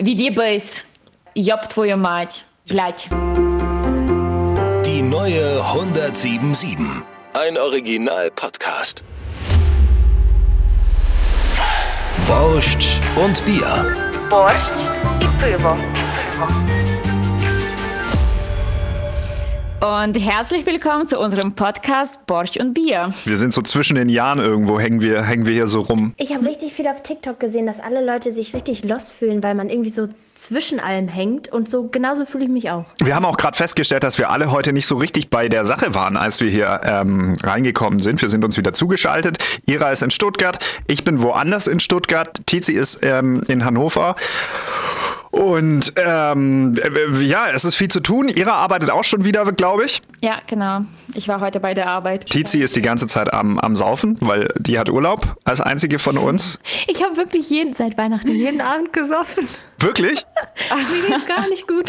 Віді бейс. Йоб твою мать. Блять. Die neue 1077. Ein Original-Podcast. Borscht und Bier. Борщ і пиво. Und herzlich willkommen zu unserem Podcast Borch und Bier. Wir sind so zwischen den Jahren irgendwo, hängen wir, hängen wir hier so rum. Ich habe richtig viel auf TikTok gesehen, dass alle Leute sich richtig lost fühlen, weil man irgendwie so zwischen allem hängt. Und so genauso fühle ich mich auch. Wir haben auch gerade festgestellt, dass wir alle heute nicht so richtig bei der Sache waren, als wir hier ähm, reingekommen sind. Wir sind uns wieder zugeschaltet. Ira ist in Stuttgart, ich bin woanders in Stuttgart, Tizi ist ähm, in Hannover. Und ähm, äh, ja, es ist viel zu tun. Ira arbeitet auch schon wieder, glaube ich. Ja, genau. Ich war heute bei der Arbeit. Tizi ist die ganze Zeit am, am Saufen, weil die hat Urlaub als einzige von uns. Ich habe wirklich jeden, seit Weihnachten jeden Abend gesoffen. Wirklich? Mir geht's gar nicht gut.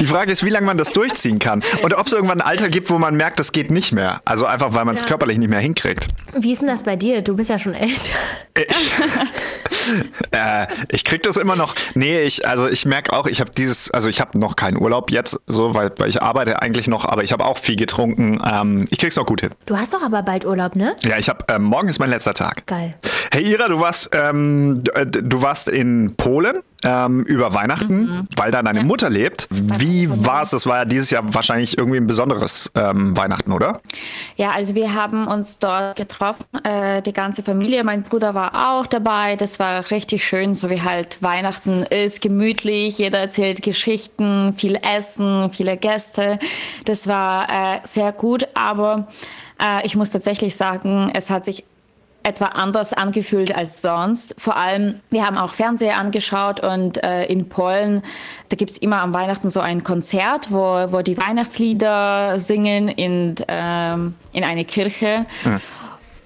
Die Frage ist, wie lange man das durchziehen kann. Und ob es irgendwann ein Alter gibt, wo man merkt, das geht nicht mehr. Also einfach, weil man es Ja. körperlich nicht mehr hinkriegt. Wie ist denn das bei dir? Du bist ja schon älter. Äh, ich krieg das immer noch. Nee, ich, also ich merke auch, ich habe dieses, also ich habe noch keinen Urlaub jetzt, so, weil, weil ich arbeite eigentlich noch, aber ich habe auch viel getrunken. Ähm, ich krieg's noch gut hin. Du hast doch aber bald Urlaub, ne? Ja, ich habe, ähm, morgen ist mein letzter Tag. Geil. Hey Ira, du warst, ähm, du, äh, du warst in Polen ähm, über Weihnachten, weil da deine Mutter lebt. Wie war es? Das war ja dieses Jahr wahrscheinlich irgendwie ein besonderes ähm, Weihnachten, oder? Ja, also wir haben uns dort getroffen, äh, die ganze Familie. Mein Bruder war auch dabei. Das war richtig schön, so wie halt Weihnachten ist, gemütlich. Jeder erzählt Geschichten, viel Essen, viele Gäste. Das war äh, sehr gut, aber äh, ich muss tatsächlich sagen, es hat sich etwa anders angefühlt als sonst. Vor allem, wir haben auch Fernseher angeschaut und äh, in Polen, da gibt's immer am Weihnachten so ein Konzert, wo, wo die Weihnachtslieder singen in, ähm, in eine Kirche.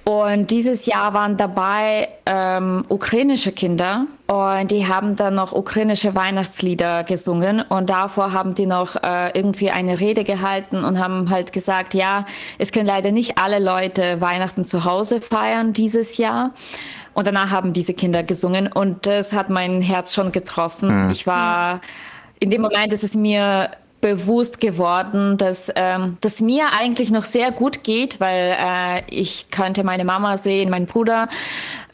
Und dieses Jahr waren dabei ähm, ukrainische Kinder und die haben dann noch ukrainische Weihnachtslieder gesungen und davor haben die noch äh, irgendwie eine Rede gehalten und haben halt gesagt, ja, es können leider nicht alle Leute Weihnachten zu Hause feiern dieses Jahr. Und danach haben diese Kinder gesungen und das hat mein Herz schon getroffen. Ich war in dem Moment ist es mir bewusst geworden, dass ähm, dass mir eigentlich noch sehr gut geht, weil äh, ich könnte meine Mama sehen, meinen Bruder,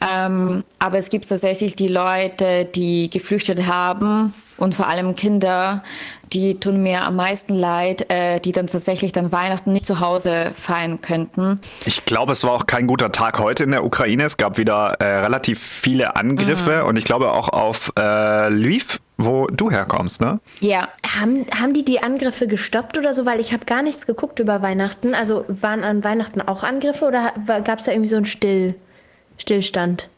ähm, aber es gibt tatsächlich die Leute, die geflüchtet haben und vor allem Kinder, die tun mir am meisten leid, äh, die dann tatsächlich dann Weihnachten nicht zu Hause feiern könnten. Ich glaube, es war auch kein guter Tag heute in der Ukraine. Es gab wieder äh, relativ viele Angriffe und ich glaube auch auf äh, Lviv, wo du herkommst, ne? Ja, Haben, haben die die Angriffe gestoppt oder so? Weil ich habe gar nichts geguckt über Weihnachten. Also waren an Weihnachten auch Angriffe oder gab es da irgendwie so einen Still, Stillstand?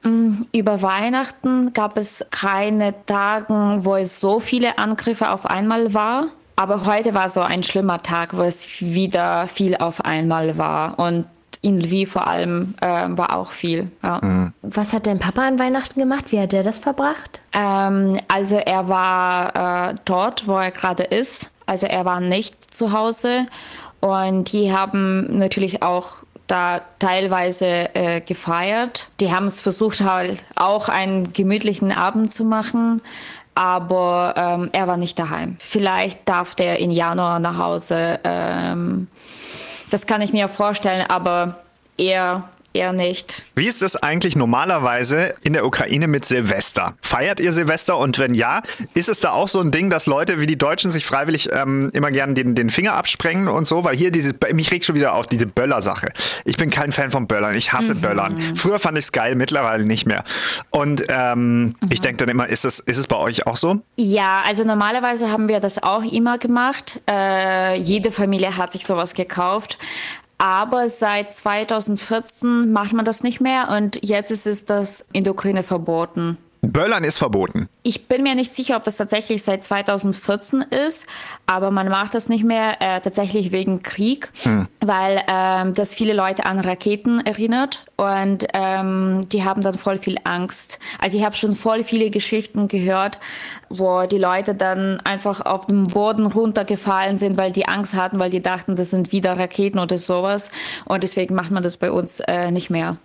Über Weihnachten gab es keine Tagen, wo es so viele Angriffe auf einmal war. Aber heute war so ein schlimmer Tag, wo es wieder viel auf einmal war. Und in Lviv vor allem äh, war auch viel. Ja. Was hat dein Papa an Weihnachten gemacht? Wie hat der das verbracht? Ähm, also er war äh, dort, wo er gerade ist. Also er war nicht zu Hause. Und die haben natürlich auch da teilweise äh, gefeiert. Die haben es versucht, halt auch einen gemütlichen Abend zu machen. Aber ähm, er war nicht daheim. Vielleicht darf der in Januar nach Hause. Ähm, das kann ich mir vorstellen, aber eher, eher nicht. Wie ist es eigentlich normalerweise in der Ukraine mit Silvester? Feiert ihr Silvester? Und wenn ja, ist es da auch so ein Ding, dass Leute wie die Deutschen sich freiwillig ähm, immer gern den, den Finger absprengen und so? Weil hier diese, mich regt schon wieder auf diese Böller-Sache. Ich bin kein Fan von Böllern. Ich hasse Böllern. Früher fand ich es geil, mittlerweile nicht mehr. Und ähm, ich denke dann immer, ist es, ist es bei euch auch so? Ja, also normalerweise haben wir das auch immer gemacht. Äh, jede Familie hat sich sowas gekauft. Aber seit 2014 macht man das nicht mehr und jetzt ist es das in der Ukraine verboten. Böllern ist verboten. Ich bin mir nicht sicher, ob das tatsächlich seit 2014 ist, aber man macht das nicht mehr äh, tatsächlich wegen Krieg, weil ähm, das viele Leute an Raketen erinnert und ähm, die haben dann voll viel Angst. Also ich habe schon voll viele Geschichten gehört, wo die Leute dann einfach auf dem Boden runtergefallen sind, weil die Angst hatten, weil die dachten, das sind wieder Raketen oder sowas und deswegen macht man das bei uns äh, nicht mehr.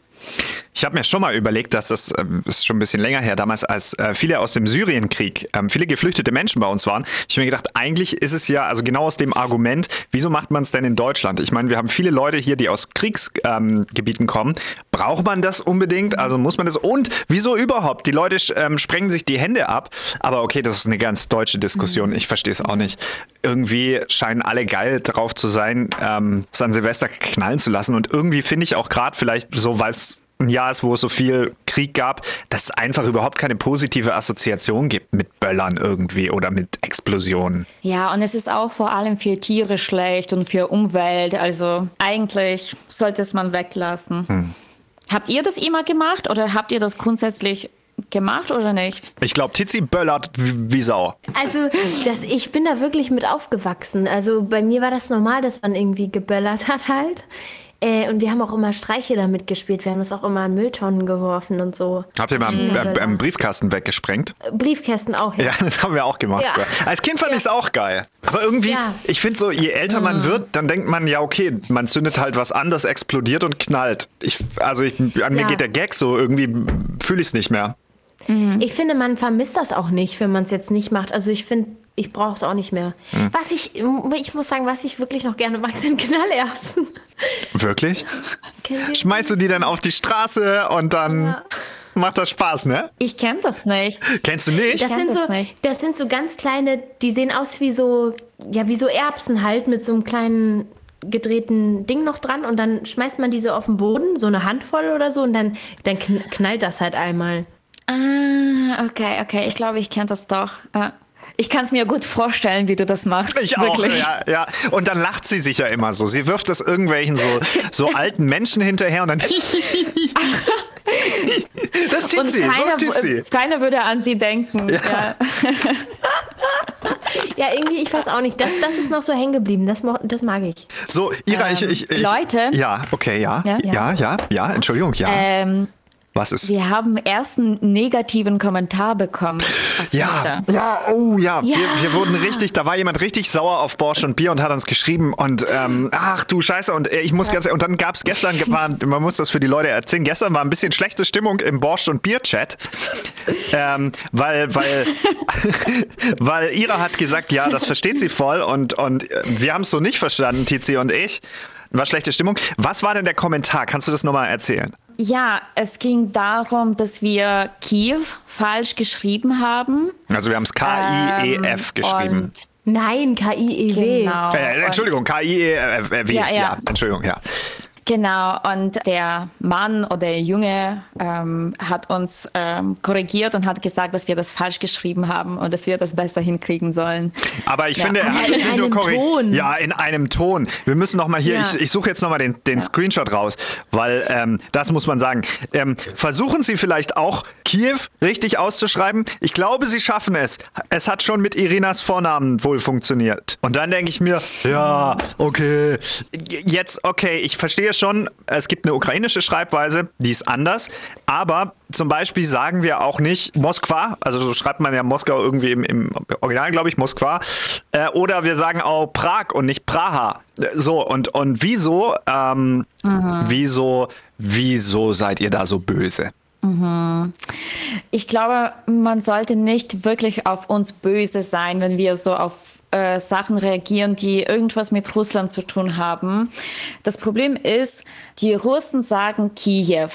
Ich habe mir schon mal überlegt, dass das ähm, ist schon ein bisschen länger her, damals als äh, viele aus dem Syrienkrieg, ähm, viele geflüchtete Menschen bei uns waren. Ich habe mir gedacht, eigentlich ist es ja, also genau aus dem Argument, wieso macht man es denn in Deutschland? Ich meine, wir haben viele Leute hier, die aus Kriegsgebieten ähm, kommen. Braucht man das unbedingt? Also muss man das? Und wieso überhaupt? Die Leute ähm, sprengen sich die Hände ab. Aber okay, das ist eine ganz deutsche Diskussion. Ich verstehe es auch nicht. Irgendwie scheinen alle geil drauf zu sein, ähm, es an Silvester knallen zu lassen. Und irgendwie finde ich auch gerade vielleicht so, weil es ein Jahr ist, wo es so viel Krieg gab, dass es einfach überhaupt keine positive Assoziation gibt mit Böllern irgendwie oder mit Explosionen. Ja, und es ist auch vor allem für Tiere schlecht und für Umwelt. Also eigentlich sollte es man weglassen. Hm. Habt ihr das immer gemacht oder habt ihr das grundsätzlich gemacht oder nicht? Ich glaube, Tizi böllert wie Sau. Also, das, ich bin da wirklich mit aufgewachsen. Also bei mir war das normal, dass man irgendwie geböllert hat halt. Äh, und wir haben auch immer Streiche damit gespielt. Wir haben das auch immer in Mülltonnen geworfen und so. Habt ihr mal einen, äh, einen Briefkasten weggesprengt? Briefkästen auch, ja. Ja, das haben wir auch gemacht. Ja. Als Kind fand ja. ich es auch geil. Aber irgendwie, ich finde so, je älter man mhm. wird, dann denkt man, ja, okay, man zündet halt was an, das explodiert und knallt. Ich, also ich, an mir geht der Gag so, irgendwie fühle ich es nicht mehr. Mhm. Ich finde, man vermisst das auch nicht, wenn man es jetzt nicht macht. Also ich finde, ich brauche es auch nicht mehr. Mhm. Was ich, ich muss sagen, was ich wirklich noch gerne mag, sind Knallerbsen. Wirklich? Schmeißt du die dann auf die Straße und dann ja. macht das Spaß, ne? Ich kenne das nicht. Kennst du nicht? Das sind, das, so, nicht. das sind so ganz kleine, die sehen aus wie so, ja, wie so Erbsen halt mit so einem kleinen gedrehten Ding noch dran und dann schmeißt man die so auf den Boden, so eine Handvoll oder so und dann, dann knallt das halt einmal. Ah, okay, okay. Ich glaube, ich kenne das doch. Ja. Ich kann es mir gut vorstellen, wie du das machst. Ich Wirklich. auch, ja, ja. Und dann lacht sie sich ja immer so. Sie wirft das irgendwelchen so, so alten Menschen hinterher und dann. das tut sie, keiner, so tut sie. Keiner würde an sie denken. Ja. Ja. ja, irgendwie, ich weiß auch nicht. Das, das ist noch so hängen geblieben. Das, das mag ich. So, Ira, ähm, ich, ich, ich, Leute. Ja, okay, ja. Ja, ja, ja, ja Entschuldigung, ja. Ähm, was ist? Wir haben erst einen negativen Kommentar bekommen. Ja, ja, oh ja, ja. Wir, wir, wurden richtig, da war jemand richtig sauer auf Borsch und Bier und hat uns geschrieben und ähm, ach du Scheiße und äh, ich muss ja. ganz, und dann gab es gestern, war, man muss das für die Leute erzählen, gestern war ein bisschen schlechte Stimmung im Borsch und Bier Chat, ähm, weil, weil, weil Ira hat gesagt, ja, das versteht sie voll und, und äh, wir haben es so nicht verstanden, Tizi und ich. War schlechte Stimmung. Was war denn der Kommentar? Kannst du das nochmal erzählen? Ja, es ging darum, dass wir Kiew falsch geschrieben haben. Also wir haben es K-I-E-F ähm, geschrieben. Nein, K-I-E-W. Genau. Äh, Entschuldigung, K-I-E-W. Ja, ja. ja, Entschuldigung, ja. Genau, und der Mann oder der Junge ähm, hat uns ähm, korrigiert und hat gesagt, dass wir das falsch geschrieben haben und dass wir das besser hinkriegen sollen. Aber ich ja. finde, er hat in einem Ton. Ja, in einem Ton. Wir müssen noch mal hier, ja. ich, ich suche jetzt noch mal den, den ja. Screenshot raus, weil ähm, das muss man sagen. Ähm, versuchen Sie vielleicht auch Kiew richtig auszuschreiben. Ich glaube, Sie schaffen es. Es hat schon mit Irinas Vornamen wohl funktioniert. Und dann denke ich mir, ja, okay, jetzt, okay, ich verstehe schon, es gibt eine ukrainische Schreibweise, die ist anders, aber zum Beispiel sagen wir auch nicht Moskwa, also so schreibt man ja Moskau irgendwie im, im Original, glaube ich, Moskwa, äh, oder wir sagen auch Prag und nicht Praha. So, und, und wieso, ähm, mhm. wieso, wieso seid ihr da so böse? Mhm. Ich glaube, man sollte nicht wirklich auf uns böse sein, wenn wir so auf äh, Sachen reagieren, die irgendwas mit Russland zu tun haben. Das Problem ist, die Russen sagen Kiew.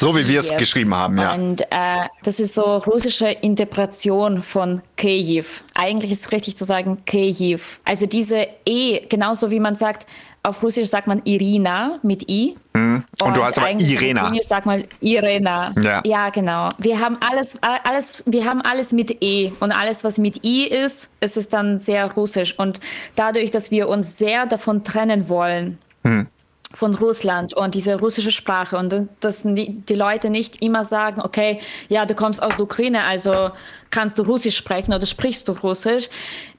So wie wir es geschrieben haben, ja. Und äh, das ist so russische Interpretation von Kiew. Eigentlich ist es richtig zu sagen Kiew. Also diese E, genauso wie man sagt, auf Russisch sagt man Irina mit I. Mhm. Und, und, du hast aber Irena. Auf sagt man Irena. Ja. ja, genau. Wir haben alles, alles, wir haben alles mit E und alles, was mit I ist, ist es dann sehr russisch. Und dadurch, dass wir uns sehr davon trennen wollen, mhm von Russland und diese russische Sprache und dass die Leute nicht immer sagen, okay, ja, du kommst aus der Ukraine, also kannst du Russisch sprechen oder sprichst du Russisch.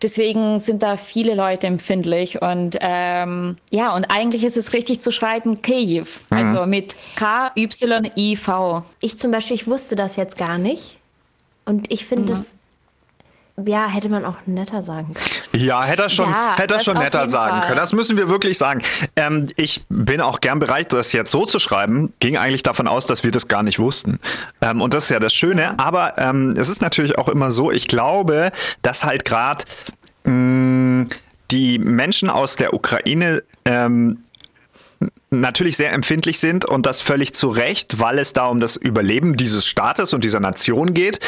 Deswegen sind da viele Leute empfindlich und ähm, ja, und eigentlich ist es richtig zu schreiben Kiew, mhm. also mit K-Y-I-V. Ich zum Beispiel, ich wusste das jetzt gar nicht und ich finde mhm. das ja, hätte man auch netter sagen können. Ja, hätte er schon, Ja, hätte er schon netter sagen Fall. können. Das müssen wir wirklich sagen. Ähm, ich bin auch gern bereit, das jetzt so zu schreiben. Ging eigentlich davon aus, dass wir das gar nicht wussten. Ähm, und das ist ja das Schöne. Aber ähm, es ist natürlich auch immer so, ich glaube, dass halt gerade die Menschen aus der Ukraine ähm, natürlich sehr empfindlich sind und das völlig zu Recht, weil es da um das Überleben dieses Staates und dieser Nation geht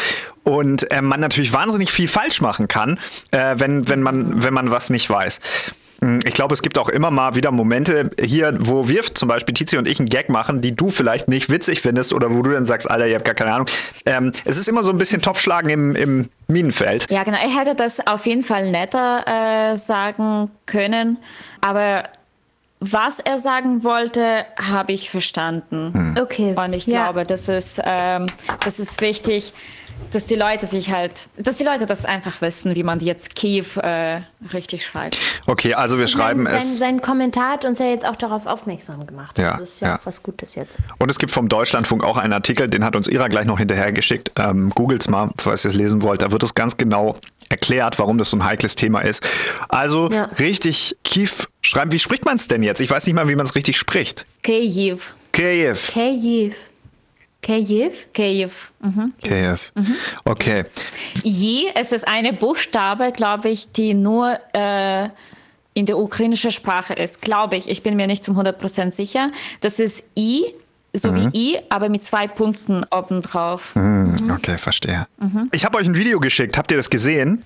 und äh, man natürlich wahnsinnig viel falsch machen kann, äh, wenn, wenn, man, wenn man was nicht weiß. Mm, Ich glaube, es gibt auch immer mal wieder Momente hier, wo wir zum Beispiel Tizi und ich einen Gag machen, die du vielleicht nicht witzig findest oder wo du dann sagst, Alter, ihr habt gar keine Ahnung. Ähm, es ist immer so ein bisschen Topfschlagen im, im Minenfeld. Ja, genau. Ich hätte das auf jeden Fall netter äh, sagen können, aber was er sagen wollte, habe ich verstanden. Okay. Und ich Ja. glaube, das ist, ähm, das ist wichtig, dass die Leute sich halt, dass die Leute das einfach wissen, wie man jetzt Kiew äh, richtig schreibt. Okay, also wir schreiben sein, es. Sein Kommentar hat uns ja jetzt auch darauf aufmerksam gemacht. Ja, das ist ja, ja. auch was Gutes jetzt. Und es gibt vom Deutschlandfunk auch einen Artikel, den hat uns Ira gleich noch hinterhergeschickt. Ähm, Googles mal, falls ihr es lesen wollt. Da wird es ganz genau erklärt, warum das so ein heikles Thema ist. Also Ja. richtig Kiew schreiben. Wie spricht man es denn jetzt? Ich weiß nicht mal, wie man es richtig spricht. Kiew. Kiew. Kiew. Kiew? Kiew. Mhm. Kiew. Okay. J, es ist eine Buchstabe, glaube ich, die nur äh, in der ukrainischen Sprache ist, glaube ich. Ich bin mir nicht zum 100% sicher. Das ist I, so wie I, aber mit zwei Punkten obendrauf. Hm, Okay, verstehe. Ich habe euch ein Video geschickt. Habt ihr das gesehen?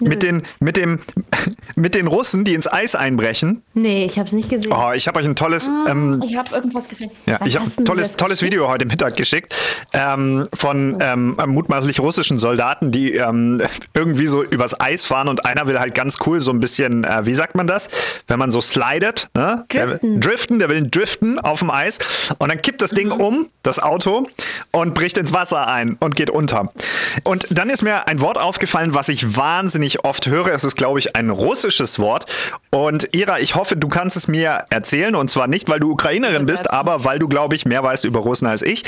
Mit den, mit, dem, mit den Russen, die ins Eis einbrechen. Nee, ich habe es nicht gesehen. Oh, ich habe euch ein tolles ähm, Ich habe irgendwas gesehen. Ja, Was ich habe ein tolles, tolles geschickt? Video heute Mittag geschickt ähm, von ähm, mutmaßlich russischen Soldaten, die ähm, irgendwie so übers Eis fahren und einer will halt ganz cool so ein bisschen, äh, wie sagt man das, wenn man so slidet, ne? Der will, Driften. driften, der will driften auf dem Eis und dann kippt das Ding um, das Auto, und bricht ins Wasser ein und geht unter. Und dann ist mir ein Wort aufgefallen, was ich wahnsinnig oft höre. Es ist, glaube ich, ein russisches Wort. Und Ira, ich hoffe, du kannst es mir erzählen. Und zwar nicht, weil du Ukrainerin bist, aber weil du, glaube ich, mehr weißt über Russen als ich.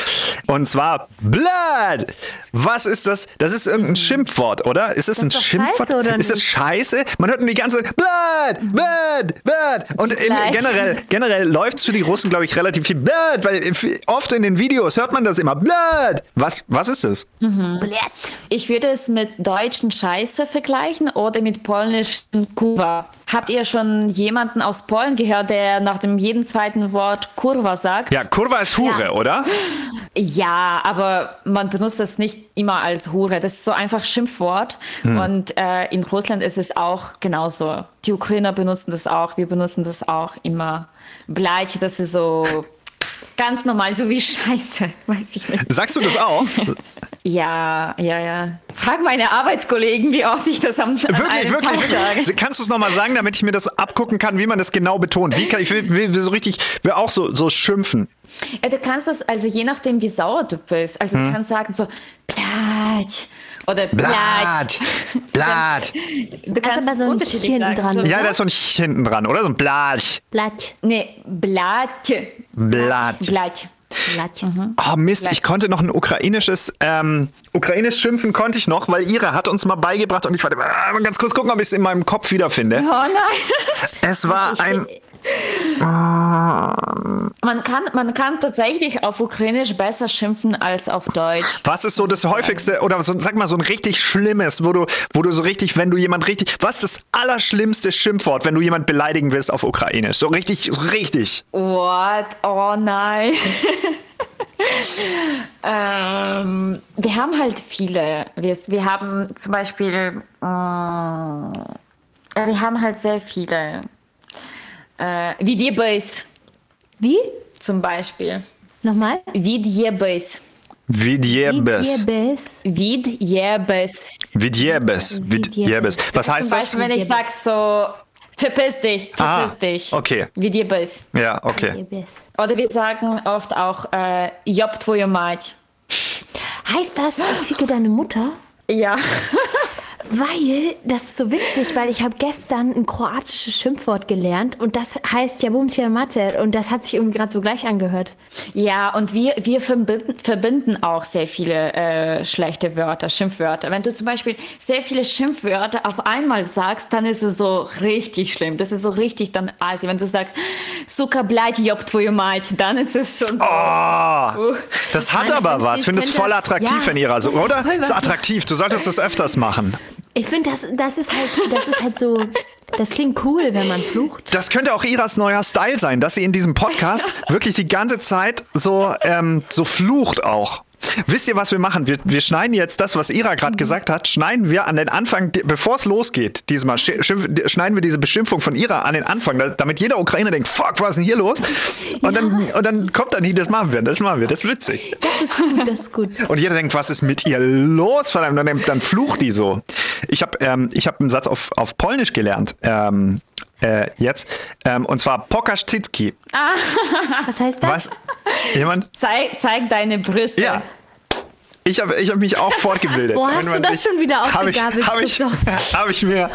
Und zwar Blood. Was ist das? Das ist irgendein Schimpfwort, oder? Ist es ein Schimpfwort? scheiße, oder ist es nicht? scheiße? Man hört nur die ganze Zeit Blood, Blood, Blood. Und im, generell, generell läuft es für die Russen, glaube ich, relativ viel Blood, weil oft in den Videos hört man das immer. Blood. Was, was ist das? Blätt. Ich würde es mit deutschen Scheiße vergleichen oder mit polnischen Kurwa. Habt ihr schon jemanden aus Polen gehört, der nach dem jeden zweiten Wort Kurwa sagt? Ja, Kurva ist Hure, Ja. oder? Ja, aber man benutzt das nicht immer als Hure. Das ist so einfach Schimpfwort. Und äh, in Russland ist es auch genauso. Die Ukrainer benutzen das auch. Wir benutzen das auch immer. Bleich, das ist so ganz normal, so wie Scheiße. Weiß ich nicht. Sagst du das auch? Ja, ja, ja. Frag meine Arbeitskollegen, wie oft ich das am an Wirklich, einem wirklich, Tag sage. wirklich. Kannst du es nochmal sagen, damit ich mir das abgucken kann, wie man das genau betont? Wie kann ich will, will, will so richtig, will auch so, so schimpfen. Ja, du kannst das, also je nachdem, wie sauer du bist. Also du kannst sagen so, Blatsch oder Blatsch. Blatt. Du Da ist aber so ein Chen dran, So, oder? Ja, da ist so ein Ch hinten dran, oder? So ein Blatt. Blatt. Nee, Blatt. Blatt. Blatt. Blatt. Oh Mist, ich konnte noch ein ukrainisches, ähm, ukrainisch schimpfen konnte ich noch, weil Ira hat uns mal beigebracht und ich warte äh, mal ganz kurz gucken, ob ich es in meinem Kopf wiederfinde. Oh nein. Es war ein, will- Man kann, man kann tatsächlich auf Ukrainisch besser schimpfen als auf Deutsch. was ist so das häufigste oder so, sag mal so ein richtig schlimmes, wo du, wo du so richtig, wenn du jemand richtig, was ist das allerschlimmste Schimpfwort, wenn du jemand beleidigen willst auf ukrainisch? So richtig, so richtig. What? Oh nein. ähm, wir haben halt viele. Wir, wir haben zum Beispiel, äh, wir haben halt sehr viele. Äh, Videobase. Wie? Zum Beispiel. Nochmal? Wie Videobase. Vidjebes. Vidjebes. Vidjebes. Vidjebes. Vidjebes. Was heißt das? Zum Beispiel, das? wenn ich sag so, verpiss dich, ah, verpiss ah, dich. Okay. Vidjebes. Ja, okay. Oder wir sagen oft auch, äh, Job twoje mać. Heißt das, ich ficke deine Mutter? Ja. Weil, das ist so witzig, weil ich habe gestern ein kroatisches Schimpfwort gelernt und das heißt Jabumcia Mater und das hat sich irgendwie gerade so gleich angehört. Ja, und wir, wir verbinden, verbinden auch sehr viele äh, schlechte Wörter, Schimpfwörter. Wenn du zum Beispiel sehr viele Schimpfwörter auf einmal sagst, dann ist es so richtig schlimm. Das ist so richtig dann also Wenn du sagst, Suka bleit job твою мать, dann ist es schon so. Oh, das hat meine, aber wenn was. ich Ich finde es könnte- voll attraktiv Ja, in ihrer so, das ist oder? voll Das ist was. attraktiv. Du solltest das öfters machen. Ich finde, das, das ist halt, das ist halt so, das klingt cool, wenn man flucht. Das könnte auch Iras neuer Style sein, dass sie in diesem Podcast wirklich die ganze Zeit so, ähm, so flucht auch. Wisst ihr, was wir machen? Wir, wir schneiden jetzt das, was Ira gerade gesagt hat, schneiden wir an den Anfang, bevor es losgeht, diesmal, schneiden wir diese Beschimpfung von Ira an den Anfang, da- damit jeder Ukrainer denkt, fuck, was ist denn hier los? Und, dann, und dann kommt dann hier, das machen wir, das machen wir, das ist witzig. Das ist gut, das ist gut. Und jeder denkt, was ist mit ihr los? Verdammt, dann, dann flucht die so. Ich habe ähm, ich hab einen Satz auf, auf Polnisch gelernt. Ähm, äh, jetzt. Ähm, und zwar Pokaschczycki. Ah. Was heißt das? Was? Jemand? Zeig, zeig deine Brüste. Ja. Ich habe ich hab mich auch fortgebildet. Wo hast du das sich, schon wieder aufgegabelt? Habe ich, hab ich, mir.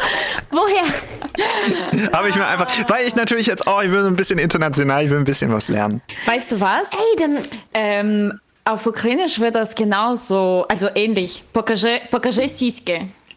Woher? Habe ich mir einfach. Weil ich natürlich jetzt auch, ich will ein bisschen international, ich will ein bisschen was lernen. Weißt du was? Ey, dann. Ähm, auf Ukrainisch wird das genauso, also ähnlich. Pokaże, pokaże siske.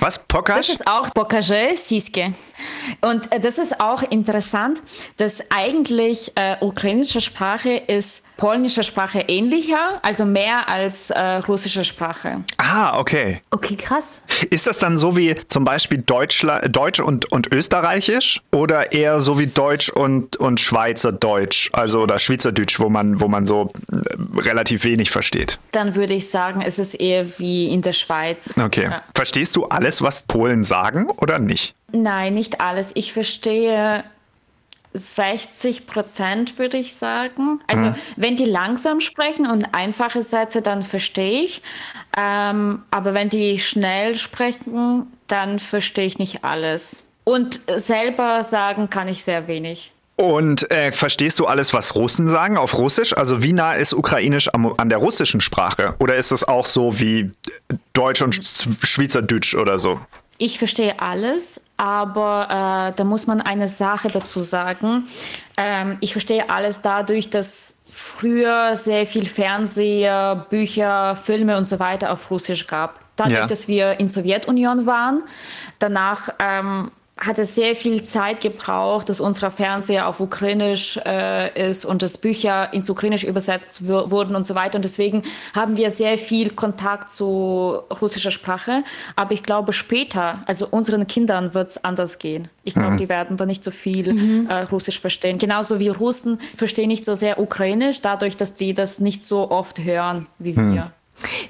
Was? Das Pokasch? ist auch Pokaże Siske. Und äh, das ist auch interessant, dass eigentlich äh, ukrainische Sprache ist polnische Sprache ähnlicher, also mehr als äh, russische Sprache. Ah, okay. okay, krass. Ist das dann so wie zum Beispiel Deutschla Deutsch und, und Österreichisch oder eher so wie Deutsch und, und Schweizerdeutsch, also oder Schweizerdeutsch, wo man, wo man so äh, relativ wenig versteht? Dann würde ich sagen, es ist eher wie in der Schweiz. Okay. Ja. Verstehst du alles, was Polen sagen oder nicht? Nein, nicht alles. Ich verstehe 60 Prozent, würde ich sagen. Also, wenn die langsam sprechen und einfache Sätze, dann verstehe ich. Ähm, aber wenn die schnell sprechen, dann verstehe ich nicht alles. Und selber sagen kann ich sehr wenig. Und äh, verstehst du alles, was Russen sagen auf Russisch? Also wie nah ist Ukrainisch am, an der russischen Sprache? Oder ist es auch so wie Deutsch und Sch- Schweizerdeutsch oder so? Ich verstehe alles, aber äh, da muss man eine Sache dazu sagen. Ähm, ich verstehe alles dadurch, dass früher sehr viel Fernseher, Bücher, Filme und so weiter auf Russisch gab. Dadurch, Ja. dass wir in Sowjetunion waren, danach ähm, hat es sehr viel Zeit gebraucht, dass unser Fernseher auf Ukrainisch äh, ist und dass Bücher ins Ukrainisch übersetzt wur- wurden und so weiter. Und deswegen haben wir sehr viel Kontakt zu russischer Sprache. Aber ich glaube, später, also unseren Kindern wird es anders gehen. Ich glaube, die werden da nicht so viel äh, Russisch verstehen. Genauso wie Russen verstehen nicht so sehr Ukrainisch, dadurch, dass die das nicht so oft hören wie wir.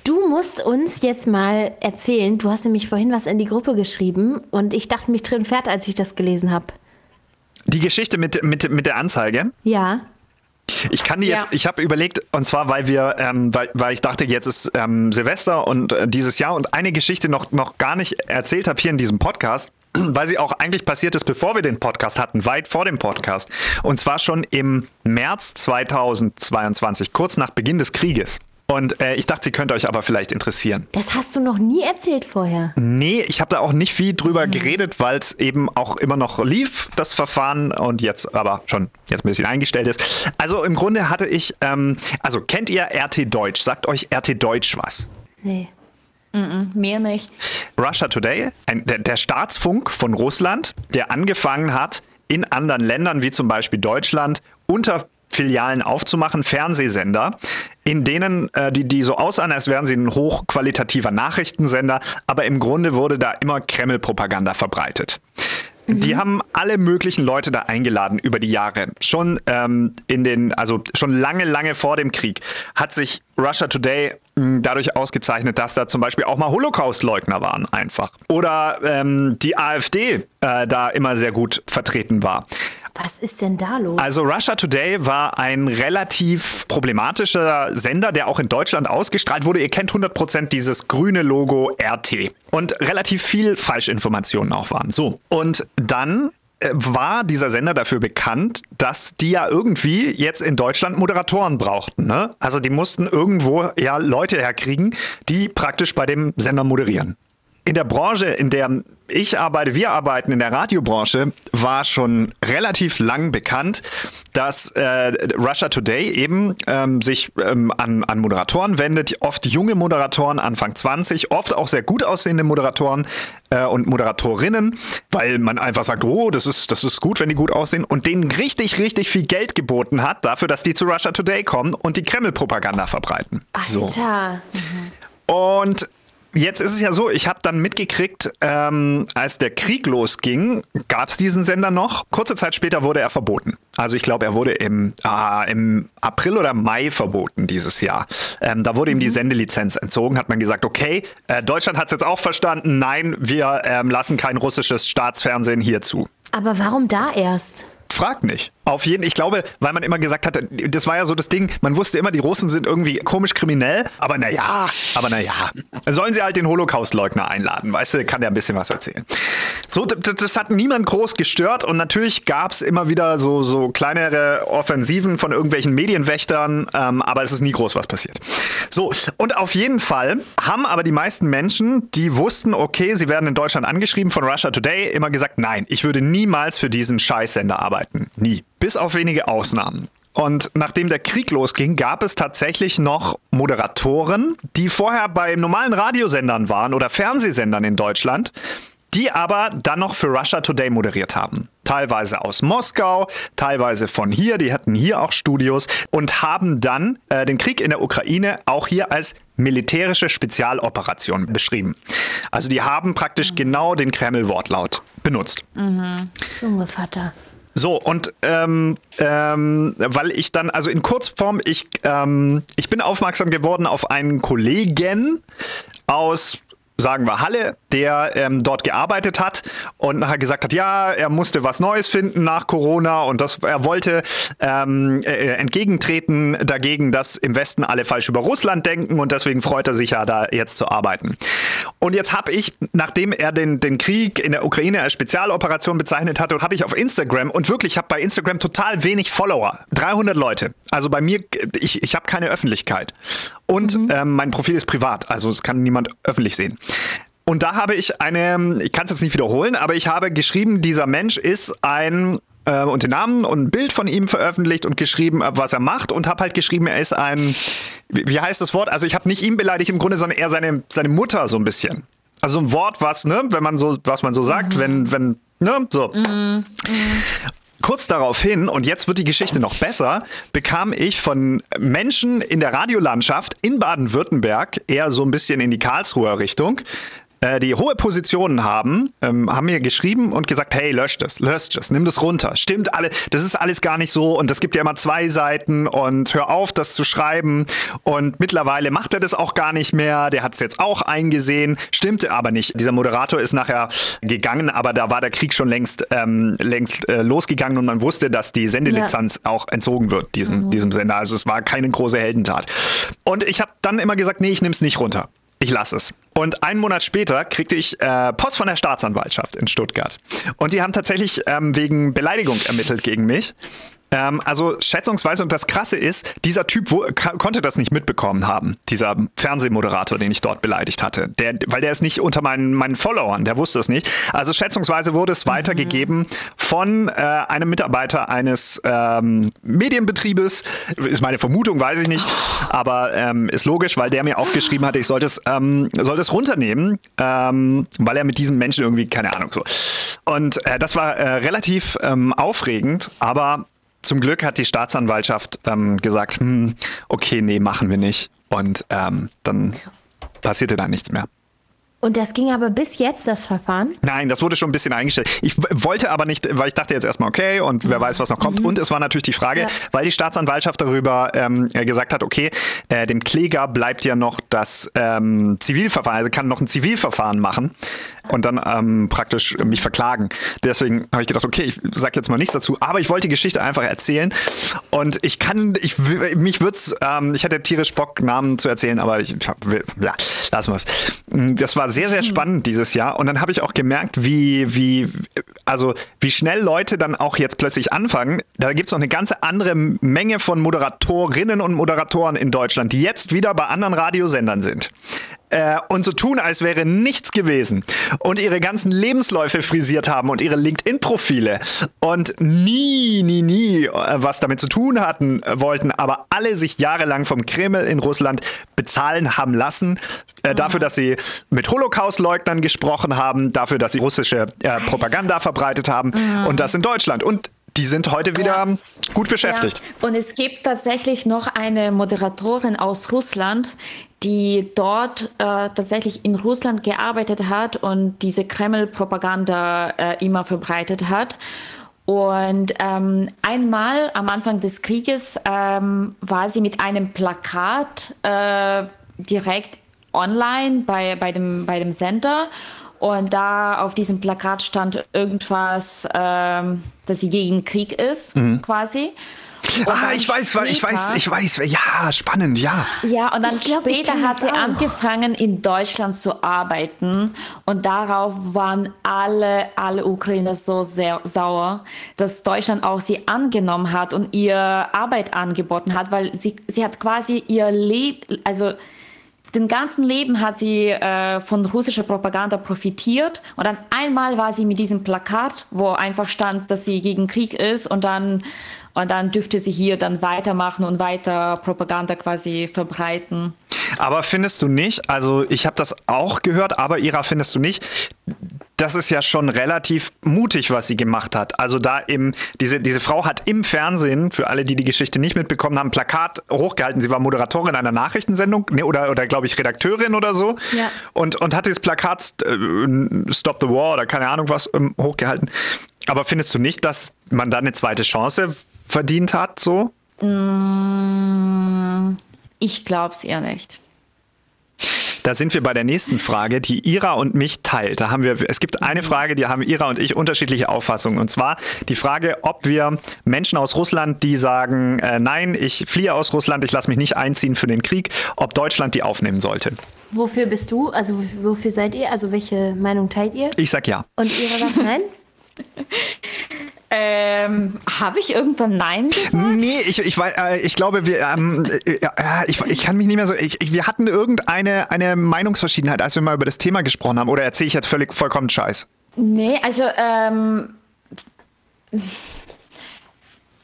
Du musst uns jetzt mal erzählen, du hast nämlich vorhin was in die Gruppe geschrieben und ich dachte mich drin fährt, als ich das gelesen habe. Die Geschichte mit, mit, mit der Anzeige. Ja. Ich kann die jetzt, Ja. ich habe überlegt, und zwar, weil wir, ähm, weil, weil ich dachte, jetzt ist ähm, Silvester und äh, dieses Jahr und eine Geschichte noch, noch gar nicht erzählt habe hier in diesem Podcast, weil sie auch eigentlich passiert ist, bevor wir den Podcast hatten, weit vor dem Podcast. Und zwar schon im März 2022, kurz nach Beginn des Krieges. Und äh, ich dachte, sie könnte euch aber vielleicht interessieren. Das hast du noch nie erzählt vorher. Nee, ich habe da auch nicht viel drüber geredet, weil es eben auch immer noch lief, das Verfahren, und jetzt aber schon jetzt ein bisschen eingestellt ist. Also im Grunde hatte ich, ähm, also kennt ihr RT Deutsch? Sagt euch RT Deutsch was? Nee. Mehr nicht. Russia Today, ein, der, der Staatsfunk von Russland, der angefangen hat, in anderen Ländern wie zum Beispiel Deutschland unter Filialen aufzumachen, Fernsehsender, in denen äh, die, die so aussahen, als wären sie ein hochqualitativer Nachrichtensender, aber im Grunde wurde da immer Kreml-Propaganda verbreitet. Die haben alle möglichen Leute da eingeladen über die Jahre. Schon ähm, in den, also schon lange, lange vor dem Krieg hat sich Russia Today mh, dadurch ausgezeichnet, dass da zum Beispiel auch mal Holocaust-Leugner waren einfach. Oder ähm, die AfD äh, da immer sehr gut vertreten war. Was ist denn da los? Also Russia Today war ein relativ problematischer Sender, der auch in Deutschland ausgestrahlt wurde. Ihr kennt 100% dieses grüne Logo RT. Und relativ viel Falschinformationen auch waren. So. Und dann äh, war dieser Sender dafür bekannt, dass die ja irgendwie jetzt in Deutschland Moderatoren brauchten. Ne? Also die mussten irgendwo ja Leute herkriegen, die praktisch bei dem Sender moderieren. In der Branche, in der ich arbeite, wir arbeiten in der Radiobranche, war schon relativ lang bekannt, dass äh, Russia Today eben ähm, sich ähm, an, an Moderatoren wendet, oft junge Moderatoren, Anfang 20, oft auch sehr gut aussehende Moderatoren äh, und Moderatorinnen, weil man einfach sagt, oh, das ist, das ist gut, wenn die gut aussehen und denen richtig, richtig viel Geld geboten hat dafür, dass die zu Russia Today kommen und die Kreml-Propaganda verbreiten. So. Alter. Und jetzt ist es ja so, ich habe dann mitgekriegt, ähm, als der Krieg losging, gab es diesen Sender noch. Kurze Zeit später wurde er verboten. Also ich glaube, er wurde im, ah, im April oder Mai verboten dieses Jahr. Ähm, da wurde ihm die Sendelizenz entzogen, hat man gesagt, okay, äh, Deutschland hat es jetzt auch verstanden, nein, wir ähm, lassen kein russisches Staatsfernsehen hier zu. Aber warum da erst? Frag nicht. Auf jeden, ich glaube, weil man immer gesagt hat, das war ja so das Ding, man wusste immer, die Russen sind irgendwie komisch kriminell, aber naja, aber naja, sollen sie halt den Holocaust-Leugner einladen, weißt du, kann der ein bisschen was erzählen. So, das, das hat niemand groß gestört und natürlich gab es immer wieder so, so kleinere Offensiven von irgendwelchen Medienwächtern, ähm, aber es ist nie groß was passiert. So, und auf jeden Fall haben aber die meisten Menschen, die wussten, okay, sie werden in Deutschland angeschrieben von Russia Today, immer gesagt, nein, ich würde niemals für diesen Scheißsender arbeiten. Nie. Bis auf wenige Ausnahmen. Und nachdem der Krieg losging, gab es tatsächlich noch Moderatoren, die vorher bei normalen Radiosendern waren oder Fernsehsendern in Deutschland, die aber dann noch für Russia Today moderiert haben. Teilweise aus Moskau, teilweise von hier, die hatten hier auch Studios und haben dann äh, den Krieg in der Ukraine auch hier als militärische Spezialoperation beschrieben. Also die haben praktisch genau den Kreml-Wortlaut benutzt. Junge Vater. So, und ähm, ähm, weil ich dann, also in Kurzform, ich, ähm, ich bin aufmerksam geworden auf einen Kollegen aus, sagen wir, Halle, der ähm, dort gearbeitet hat und nachher gesagt hat, ja, er musste was Neues finden nach Corona und das, er wollte ähm, äh, entgegentreten dagegen, dass im Westen alle falsch über Russland denken und deswegen freut er sich ja da jetzt zu arbeiten. Und jetzt habe ich, nachdem er den, den Krieg in der Ukraine als Spezialoperation bezeichnet hatte, habe ich auf Instagram und wirklich, ich habe bei Instagram total wenig Follower, 300 Leute. Also bei mir, ich, ich habe keine Öffentlichkeit und ähm, mein Profil ist privat, also es kann niemand öffentlich sehen. Und da habe ich eine, ich kann es jetzt nicht wiederholen, aber ich habe geschrieben, dieser Mensch ist ein äh, und den Namen und ein Bild von ihm veröffentlicht und geschrieben, äh, was er macht und habe halt geschrieben, er ist ein, wie heißt das Wort? Also ich habe nicht ihn beleidigt im Grunde, sondern eher seine, seine Mutter so ein bisschen. Also ein Wort, was, ne, wenn man so, was man so sagt, wenn, wenn, ne, so. Kurz daraufhin, und jetzt wird die Geschichte noch besser, bekam ich von Menschen in der Radiolandschaft in Baden-Württemberg, eher so ein bisschen in die Karlsruher Richtung, äh, die hohe Positionen haben, ähm, haben mir geschrieben und gesagt, hey, lösch das, lösch das, nimm das runter. Stimmt alle, das ist alles gar nicht so und es gibt ja immer zwei Seiten und hör auf, das zu schreiben. Und mittlerweile macht er das auch gar nicht mehr. Der hat es jetzt auch eingesehen, stimmte aber nicht. Dieser Moderator ist nachher gegangen, aber da war der Krieg schon längst, ähm, längst äh, losgegangen und man wusste, dass die Sendelizenz auch entzogen wird, diesem, diesem Sender. Also es war keine große Heldentat. Und ich habe dann immer gesagt, nee, ich nehme es nicht runter. Ich lasse es. Und einen Monat später kriegte ich äh, Post von der Staatsanwaltschaft in Stuttgart. Und die haben tatsächlich ähm, wegen Beleidigung ermittelt gegen mich. Ähm, also schätzungsweise, und das Krasse ist, dieser Typ wo, konnte das nicht mitbekommen haben, dieser Fernsehmoderator, den ich dort beleidigt hatte. Der, weil der ist nicht unter meinen, meinen Followern, der wusste es nicht. Also schätzungsweise wurde es weitergegeben von äh, einem Mitarbeiter eines ähm, Medienbetriebes. Ist meine Vermutung, weiß ich nicht, aber ähm, ist logisch, weil der mir auch geschrieben hatte, ich sollte es, ähm, sollte es runternehmen, ähm, weil er mit diesen Menschen irgendwie, keine Ahnung, so. Und äh, das war äh, relativ ähm, aufregend, aber zum Glück hat die Staatsanwaltschaft ähm, gesagt, hm, okay, nee, machen wir nicht. Und ähm, dann passierte da nichts mehr. Und das ging aber bis jetzt, das Verfahren? Nein, das wurde schon ein bisschen eingestellt. Ich wollte aber nicht, weil ich dachte jetzt erstmal, okay, und wer weiß, was noch kommt. Und es war natürlich die Frage, Ja. weil die Staatsanwaltschaft darüber ähm, äh, gesagt hat, okay, äh, dem Kläger bleibt ja noch das ähm, Zivilverfahren, also kann noch ein Zivilverfahren machen und dann ähm, praktisch mich verklagen. Deswegen habe ich gedacht, okay, ich sage jetzt mal nichts dazu, aber ich wollte die Geschichte einfach erzählen. Und ich kann, ich mich würde es, ähm, ich hätte tierisch Bock, Namen zu erzählen, aber ich, ja, lassen wir es. Das war sehr, sehr spannend dieses Jahr. Und dann habe ich auch gemerkt, wie, wie, also wie schnell Leute dann auch jetzt plötzlich anfangen. Da gibt es noch eine ganze andere Menge von Moderatorinnen und Moderatoren in Deutschland, die jetzt wieder bei anderen Radiosendern sind. Äh, und so tun, als wäre nichts gewesen. Und ihre ganzen Lebensläufe frisiert haben und ihre LinkedIn-Profile. Und nie, nie, nie äh, was damit zu tun hatten äh, wollten, aber alle sich jahrelang vom Kreml in Russland bezahlen haben lassen, äh, dafür, dass sie mit Holocaust-Leugnern gesprochen haben, dafür, dass sie russische äh, Propaganda verbreitet haben. Und das in Deutschland. Und die sind heute wieder Ja. gut beschäftigt. Ja. Und es gibt tatsächlich noch eine Moderatorin aus Russland, die dort äh, tatsächlich in Russland gearbeitet hat und diese Kreml-Propaganda äh, immer verbreitet hat. Und ähm, einmal am Anfang des Krieges ähm, war sie mit einem Plakat äh, direkt online bei, bei, dem, bei dem Sender. Und da auf diesem Plakat stand irgendwas, ähm, dass sie gegen Krieg ist, quasi. Und Ah, ich weiß, weil ich weiß, später- ich weiß. Ja, spannend, ja. ja, und dann glaub, später hat sie auch. angefangen, in Deutschland zu arbeiten. Und darauf waren alle, alle Ukrainer so sehr sauer, dass Deutschland auch sie angenommen hat und ihr Arbeit angeboten hat, weil sie, sie hat quasi ihr Leben, also den ganzen Leben hat sie äh, von russischer Propaganda profitiert. Und dann einmal war sie mit diesem Plakat, wo einfach stand, dass sie gegen Krieg ist. Und dann und dann dürfte sie hier dann weitermachen und weiter Propaganda quasi verbreiten. Aber findest du nicht, also ich habe das auch gehört, aber Ira, findest du nicht, das ist ja schon relativ mutig, was sie gemacht hat. Also da im, diese, diese Frau hat im Fernsehen, für alle, die die Geschichte nicht mitbekommen haben, ein Plakat hochgehalten. Sie war Moderatorin einer Nachrichtensendung ne, oder, oder glaube ich, Redakteurin oder so. Ja. Und, und hat dieses Plakat äh, Stop the War oder keine Ahnung was ähm, hochgehalten. Aber findest du nicht, dass man da eine zweite Chance verdient hat, so? Ich glaube es ihr nicht. Da sind wir bei der nächsten Frage, die Ira und mich teilt. Da haben wir, es gibt eine Frage, die haben Ira und ich unterschiedliche Auffassungen. Und zwar die Frage, ob wir Menschen aus Russland, die sagen, äh, nein, ich fliehe aus Russland, ich lasse mich nicht einziehen für den Krieg, ob Deutschland die aufnehmen sollte. Wofür bist du? Also wofür seid ihr? Also welche Meinung teilt ihr? Ich sag ja. Und ihre sagt nein? Ähm, Habe ich irgendwann Nein gesagt? Nee, ich, ich, äh, ich glaube, wir, ähm, äh, äh, ich, ich kann mich nicht mehr so. Ich, ich, wir hatten irgendeine eine Meinungsverschiedenheit, als wir mal über das Thema gesprochen haben. Oder erzähle ich jetzt völlig vollkommen Scheiß? Nee, also ähm,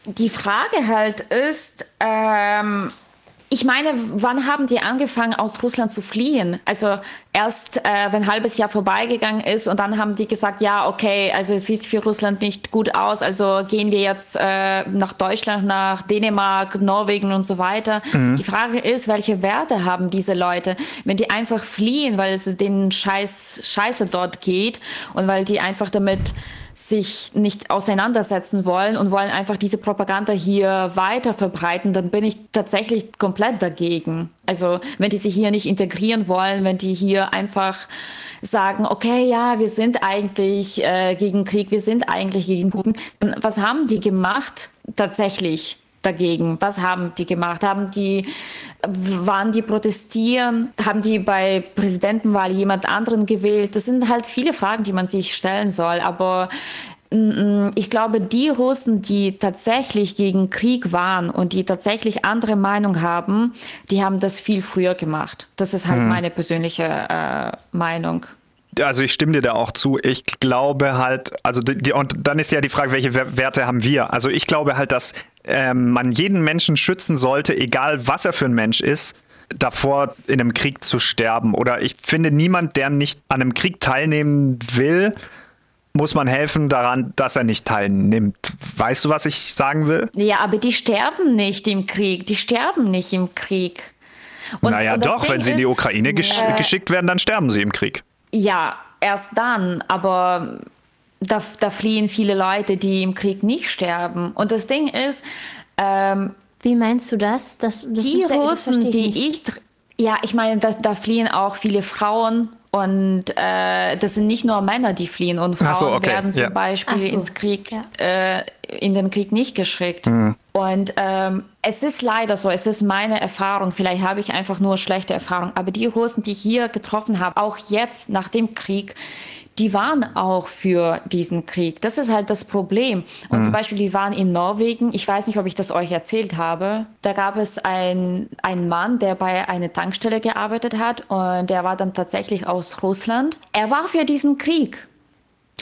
die Frage halt ist, ähm, ich meine, wann haben die angefangen, aus Russland zu fliehen? Also erst, äh, wenn ein halbes Jahr vorbeigegangen ist und dann haben die gesagt, ja, okay, also es sieht für Russland nicht gut aus, also gehen wir jetzt äh, nach Deutschland, nach Dänemark, Norwegen und so weiter. Die Frage ist, welche Werte haben diese Leute? Wenn die einfach fliehen, weil es denen scheiß, scheiße dort geht und weil die einfach damit sich nicht auseinandersetzen wollen und wollen einfach diese Propaganda hier weiter verbreiten, dann bin ich tatsächlich komplett dagegen. Also wenn die sich hier nicht integrieren wollen, wenn die hier einfach sagen, okay, ja, wir sind eigentlich äh, gegen Krieg, wir sind eigentlich gegen Putin. Was haben die gemacht tatsächlich? Dagegen? Was haben die gemacht? Haben die, waren die protestieren? Haben die bei Präsidentenwahl jemand anderen gewählt? Das sind halt viele Fragen, die man sich stellen soll. Aber mm, ich glaube, die Russen, die tatsächlich gegen Krieg waren und die tatsächlich andere Meinung haben, die haben das viel früher gemacht. Das ist halt meine persönliche äh, Meinung. Also ich stimme dir da auch zu. Ich glaube halt, also die, die, und dann ist ja die Frage, welche Wer- Werte haben wir? Also ich glaube halt, dass ähm, man jeden Menschen schützen sollte, egal was er für ein Mensch ist, davor in einem Krieg zu sterben. Oder ich finde, niemand, der nicht an einem Krieg teilnehmen will, muss man helfen daran, dass er nicht teilnimmt. Weißt du, was ich sagen will? Ja, aber die sterben nicht im Krieg. Die sterben nicht im Krieg. Und- naja, und doch, Ding wenn sie in die Ukraine gesch äh, geschickt werden, dann sterben sie im Krieg. Ja, erst dann, aber da, da fliehen viele Leute, die im Krieg nicht sterben. Und das Ding ist, ähm, Wie meinst du das? das, das die das Russen, verstehe die nicht. ich, ja, ich meine, da, da fliehen auch viele Frauen und äh, das sind nicht nur Männer, die fliehen und Frauen so, okay, werden zum ja. Beispiel so, ins Krieg, ja. äh, in den Krieg nicht geschickt. Mhm. Und ähm, es ist leider so, es ist meine Erfahrung, vielleicht habe ich einfach nur schlechte Erfahrung, aber die Russen, die ich hier getroffen habe, auch jetzt nach dem Krieg, die waren auch für diesen Krieg. Das ist halt das Problem. Und mhm. zum Beispiel, die waren in Norwegen. Ich weiß nicht, ob ich das euch erzählt habe. Da gab es einen Mann, der bei einer Tankstelle gearbeitet hat und der war dann tatsächlich aus Russland. Er war für diesen Krieg.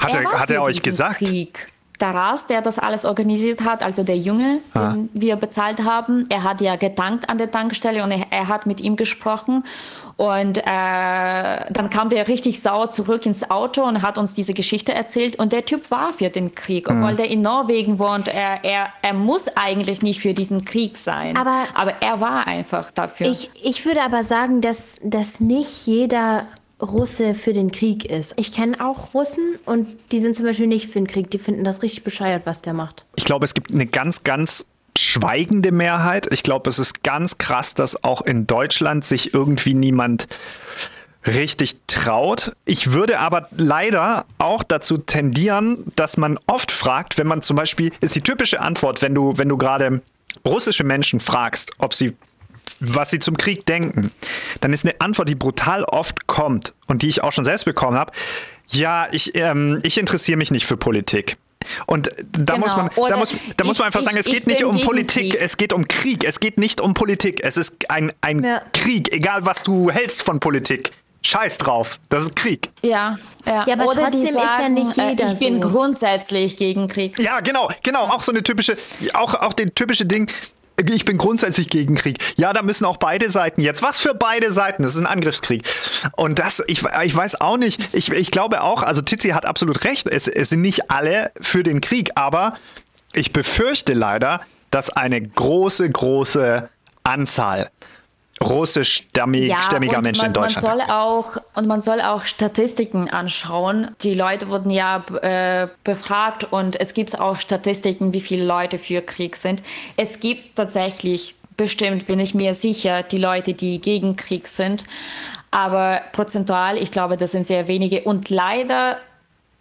Hat er, er hat er euch gesagt? Krieg. Taras, der das alles organisiert hat, also der Junge, ah. den wir bezahlt haben, er hat ja getankt an der Tankstelle und er, er hat mit ihm gesprochen. Und äh, dann kam der richtig sauer zurück ins Auto und hat uns diese Geschichte erzählt. Und der Typ war für den Krieg, obwohl mhm. der in Norwegen wohnt. Er, er, er muss eigentlich nicht für diesen Krieg sein. Aber, aber er war einfach dafür. Ich, ich würde aber sagen, dass, dass nicht jeder Russe für den Krieg ist. Ich kenne auch Russen und die sind zum Beispiel nicht für den Krieg. Die finden das richtig bescheuert, was der macht. Ich glaube, es gibt eine ganz, ganz schweigende Mehrheit. Ich glaube, es ist ganz krass, dass auch in Deutschland sich irgendwie niemand richtig traut. Ich würde aber leider auch dazu tendieren, dass man oft fragt, wenn man zum Beispiel, ist die typische Antwort, wenn du, wenn du gerade russische Menschen fragst, ob sie was sie zum Krieg denken, dann ist eine Antwort, die brutal oft kommt und die ich auch schon selbst bekommen habe, ja, ich, ähm, ich interessiere mich nicht für Politik. Und da genau. muss man, da muss, da muss man einfach ich, sagen, es geht nicht um Politik, Krieg. es geht um Krieg. Es geht nicht um Politik. Es ist ein, ein ja. Krieg, egal was du hältst von Politik. Scheiß drauf, das ist Krieg. Ja, ja. ja aber Oder trotzdem sagen, ist ja nicht äh, jeder Ich bin so. grundsätzlich gegen Krieg. Ja, genau, genau. Auch so eine typische, auch, auch den typische Ding, ich bin grundsätzlich gegen Krieg. Ja, da müssen auch beide Seiten jetzt. Was für beide Seiten? Das ist ein Angriffskrieg. Und das, ich, ich weiß auch nicht. Ich, ich glaube auch, also Tizi hat absolut recht. Es, es sind nicht alle für den Krieg, aber ich befürchte leider, dass eine große, große Anzahl russischstämmiger ja, Menschen man, in Deutschland. Man soll auch, und man soll auch Statistiken anschauen. Die Leute wurden ja äh, befragt und es gibt auch Statistiken, wie viele Leute für Krieg sind. Es gibt tatsächlich, bestimmt bin ich mir sicher, die Leute, die gegen Krieg sind. Aber prozentual, ich glaube, das sind sehr wenige. Und leider,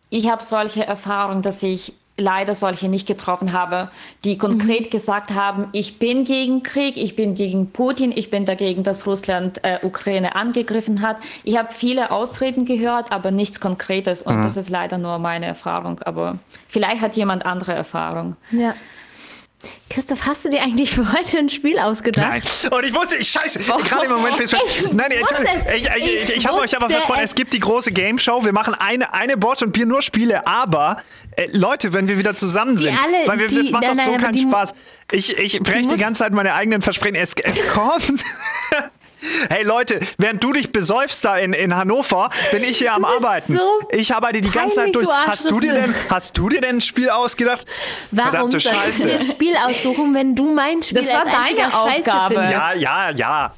ich habe solche Erfahrungen, dass ich leider solche nicht getroffen habe, die konkret mhm. gesagt haben, ich bin gegen Krieg, ich bin gegen Putin, ich bin dagegen, dass Russland äh, Ukraine angegriffen hat. Ich habe viele Ausreden gehört, aber nichts Konkretes und mhm. das ist leider nur meine Erfahrung. Aber vielleicht hat jemand andere Erfahrung. Ja. Christoph, hast du dir eigentlich für heute ein Spiel ausgedacht? Nein. Und ich wusste, ich scheiße, oh, gerade im Moment. Ich, nein, ich, ich, ich, ich habe euch aber versprochen, es gibt die große Game Show. Wir machen eine, eine Board und Bier nur Spiele, aber äh, Leute, wenn wir wieder zusammen sind, alle, weil wir, die, das macht nein, doch so nein, keinen Spaß. Ich, ich breche die ganze Zeit meine eigenen Versprechen. Es, es kommt. Hey Leute, während du dich besäufst da in, in Hannover, bin ich hier am Arbeiten. So ich arbeite die ganze Zeit durch. Hast du, dir denn, hast du dir denn ein Spiel ausgedacht? Warum soll ich dir ein Spiel aussuchen, wenn du mein Spiel das war deine Aufgabe. Ja, ja, ja.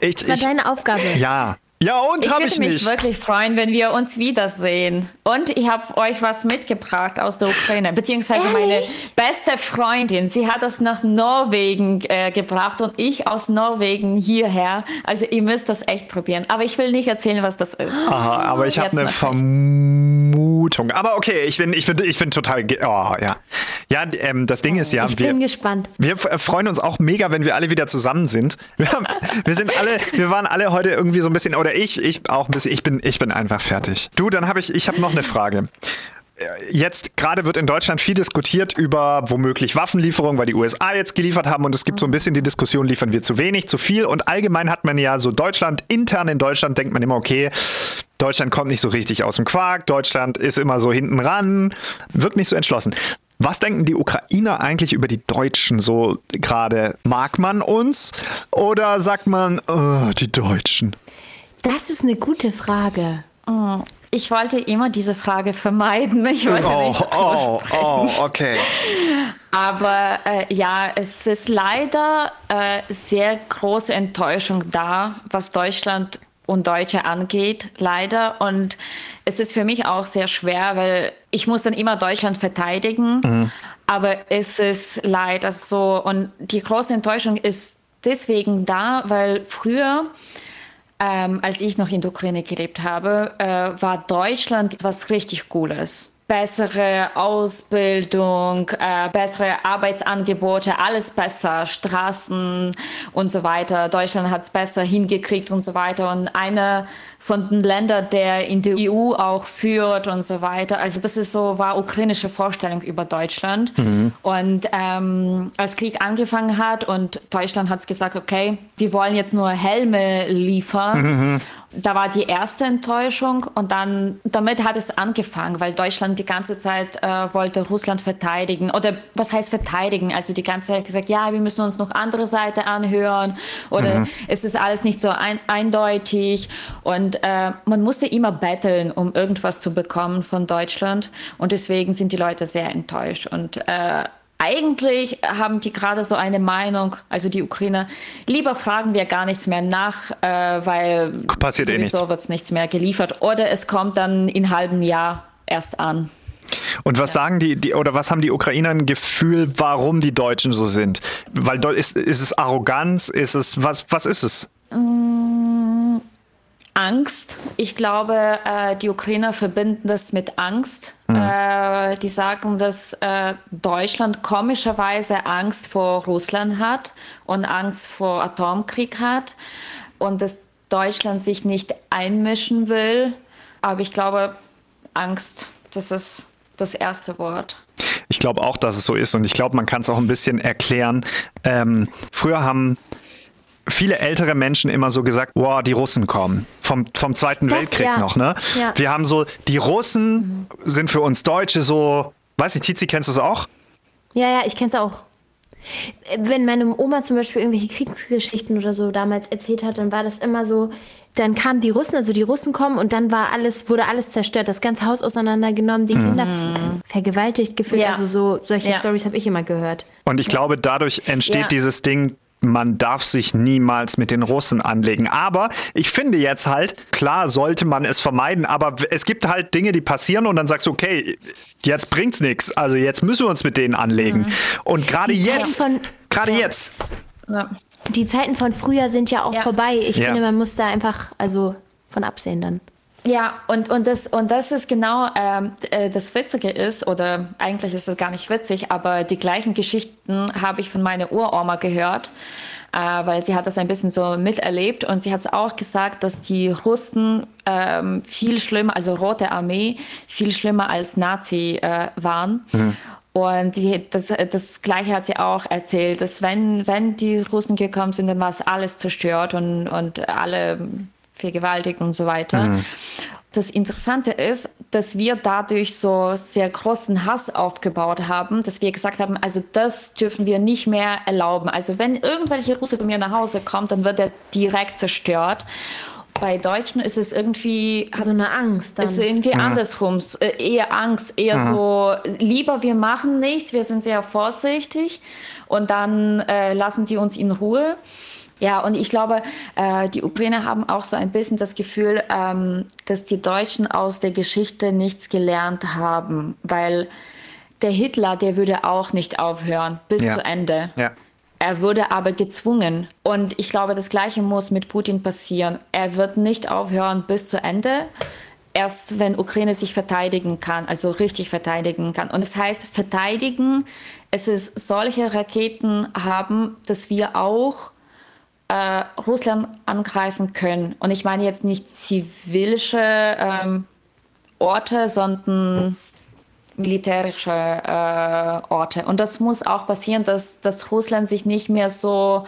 Ich, das war ich, deine Aufgabe. Ja. Ja, und habe ich, ich nicht. Ich würde mich wirklich freuen, wenn wir uns wiedersehen. Und ich habe euch was mitgebracht aus der Ukraine, beziehungsweise Ehrlich? meine beste Freundin. Sie hat das nach Norwegen äh, gebracht und ich aus Norwegen hierher. Also ihr müsst das echt probieren. Aber ich will nicht erzählen, was das ist. Aha, aber ich habe eine Vermutung. Aber okay, ich bin, ich bin, ich bin total. Oh, ja. Ja, ähm, das Ding ist ja. Ich wir, bin gespannt. Wir freuen uns auch mega, wenn wir alle wieder zusammen sind. Wir, haben, wir sind alle, wir waren alle heute irgendwie so ein bisschen, oder oder ich, ich auch ein bisschen, ich bin, ich bin einfach fertig. Du, dann habe ich, ich habe noch eine Frage. Jetzt gerade wird in Deutschland viel diskutiert über womöglich Waffenlieferungen, weil die USA jetzt geliefert haben und es gibt so ein bisschen die Diskussion, liefern wir zu wenig, zu viel und allgemein hat man ja so Deutschland, intern in Deutschland denkt man immer, okay, Deutschland kommt nicht so richtig aus dem Quark, Deutschland ist immer so hinten ran, wirkt nicht so entschlossen. Was denken die Ukrainer eigentlich über die Deutschen so gerade? Mag man uns oder sagt man, oh, die Deutschen? Das ist eine gute Frage. Oh, ich wollte immer diese Frage vermeiden. Ich wollte oh, nicht oh, oh, okay. Aber äh, ja, es ist leider äh, sehr große Enttäuschung da, was Deutschland und Deutsche angeht, leider. Und es ist für mich auch sehr schwer, weil ich muss dann immer Deutschland verteidigen. Mhm. Aber es ist leider so. Und die große Enttäuschung ist deswegen da, weil früher ähm, als ich noch in der Ukraine gelebt habe, äh, war Deutschland was richtig Cooles. Bessere Ausbildung, äh, bessere Arbeitsangebote, alles besser, Straßen und so weiter. Deutschland hat es besser hingekriegt und so weiter. Und einer von den Ländern, der in die EU auch führt und so weiter. Also das ist so, war ukrainische Vorstellung über Deutschland. Mhm. Und ähm, als Krieg angefangen hat und Deutschland hat gesagt, okay, wir wollen jetzt nur Helme liefern. Mhm. Da war die erste Enttäuschung und dann damit hat es angefangen, weil Deutschland die ganze Zeit äh, wollte Russland verteidigen oder was heißt verteidigen? Also die ganze Zeit gesagt, ja, wir müssen uns noch andere Seite anhören oder mhm. es ist alles nicht so ein, eindeutig und äh, man musste immer betteln, um irgendwas zu bekommen von Deutschland und deswegen sind die Leute sehr enttäuscht und äh, eigentlich haben die gerade so eine Meinung, also die Ukrainer, lieber fragen wir gar nichts mehr nach, äh, weil Passiert eh sowieso eh wird es nichts mehr geliefert. Oder es kommt dann in halben Jahr erst an. Und was ja. sagen die, die, oder was haben die Ukrainer ein Gefühl, warum die Deutschen so sind? Weil ist, ist es Arroganz? Ist es, was, was ist es? Mm, Angst. Ich glaube, äh, die Ukrainer verbinden das mit Angst. Mhm. Äh, die sagen, dass äh, Deutschland komischerweise Angst vor Russland hat und Angst vor Atomkrieg hat und dass Deutschland sich nicht einmischen will. Aber ich glaube, Angst, das ist das erste Wort. Ich glaube auch, dass es so ist und ich glaube, man kann es auch ein bisschen erklären. Ähm, früher haben viele ältere Menschen immer so gesagt, wow, die Russen kommen. Vom, vom Zweiten das, Weltkrieg ja. noch, ne? Ja. Wir haben so, die Russen mhm. sind für uns Deutsche so, weiß ich, Tizi, kennst du es auch? Ja, ja, ich kenn's auch. Wenn meine Oma zum Beispiel irgendwelche Kriegsgeschichten oder so damals erzählt hat, dann war das immer so, dann kamen die Russen, also die Russen kommen und dann war alles, wurde alles zerstört, das ganze Haus auseinandergenommen, die mhm. Kinder vergewaltigt gefühlt. Ja. Also so solche ja. Stories habe ich immer gehört. Und ich glaube, dadurch entsteht ja. dieses Ding, man darf sich niemals mit den Russen anlegen. Aber ich finde jetzt halt, klar sollte man es vermeiden, aber es gibt halt Dinge, die passieren und dann sagst du, okay, jetzt bringt's nichts. Also jetzt müssen wir uns mit denen anlegen. Mhm. Und gerade jetzt, gerade ja. jetzt. Ja. Die Zeiten von früher sind ja auch ja. vorbei. Ich finde, man muss da einfach also von absehen dann. Ja, und, und, das, und das ist genau ähm, äh, das Witzige ist, oder eigentlich ist es gar nicht witzig, aber die gleichen Geschichten habe ich von meiner Uroma gehört, äh, weil sie hat das ein bisschen so miterlebt und sie hat es auch gesagt, dass die Russen ähm, viel schlimmer, also Rote Armee, viel schlimmer als Nazi äh, waren. Mhm. Und die, das, das Gleiche hat sie auch erzählt, dass wenn, wenn die Russen gekommen sind, dann war es alles zerstört und, und alle vergewaltigt und so weiter. Mhm. Das Interessante ist, dass wir dadurch so sehr großen Hass aufgebaut haben, dass wir gesagt haben, also das dürfen wir nicht mehr erlauben. Also wenn irgendwelche Russe bei mir nach Hause kommt, dann wird er direkt zerstört. Bei Deutschen ist es irgendwie so eine Angst. Dann. Ist irgendwie ja. andersrum, äh, eher Angst, eher ja. so lieber wir machen nichts, wir sind sehr vorsichtig und dann äh, lassen die uns in Ruhe. Ja, und ich glaube, äh, die Ukrainer haben auch so ein bisschen das Gefühl, ähm, dass die Deutschen aus der Geschichte nichts gelernt haben, weil der Hitler, der würde auch nicht aufhören bis ja. zu Ende. Ja. Er wurde aber gezwungen. Und ich glaube, das Gleiche muss mit Putin passieren. Er wird nicht aufhören bis zu Ende. Erst wenn Ukraine sich verteidigen kann, also richtig verteidigen kann. Und das heißt, verteidigen, es ist solche Raketen haben, dass wir auch äh, Russland angreifen können. Und ich meine jetzt nicht zivilische ähm, Orte, sondern militärische äh, Orte. Und das muss auch passieren, dass, dass Russland sich nicht mehr so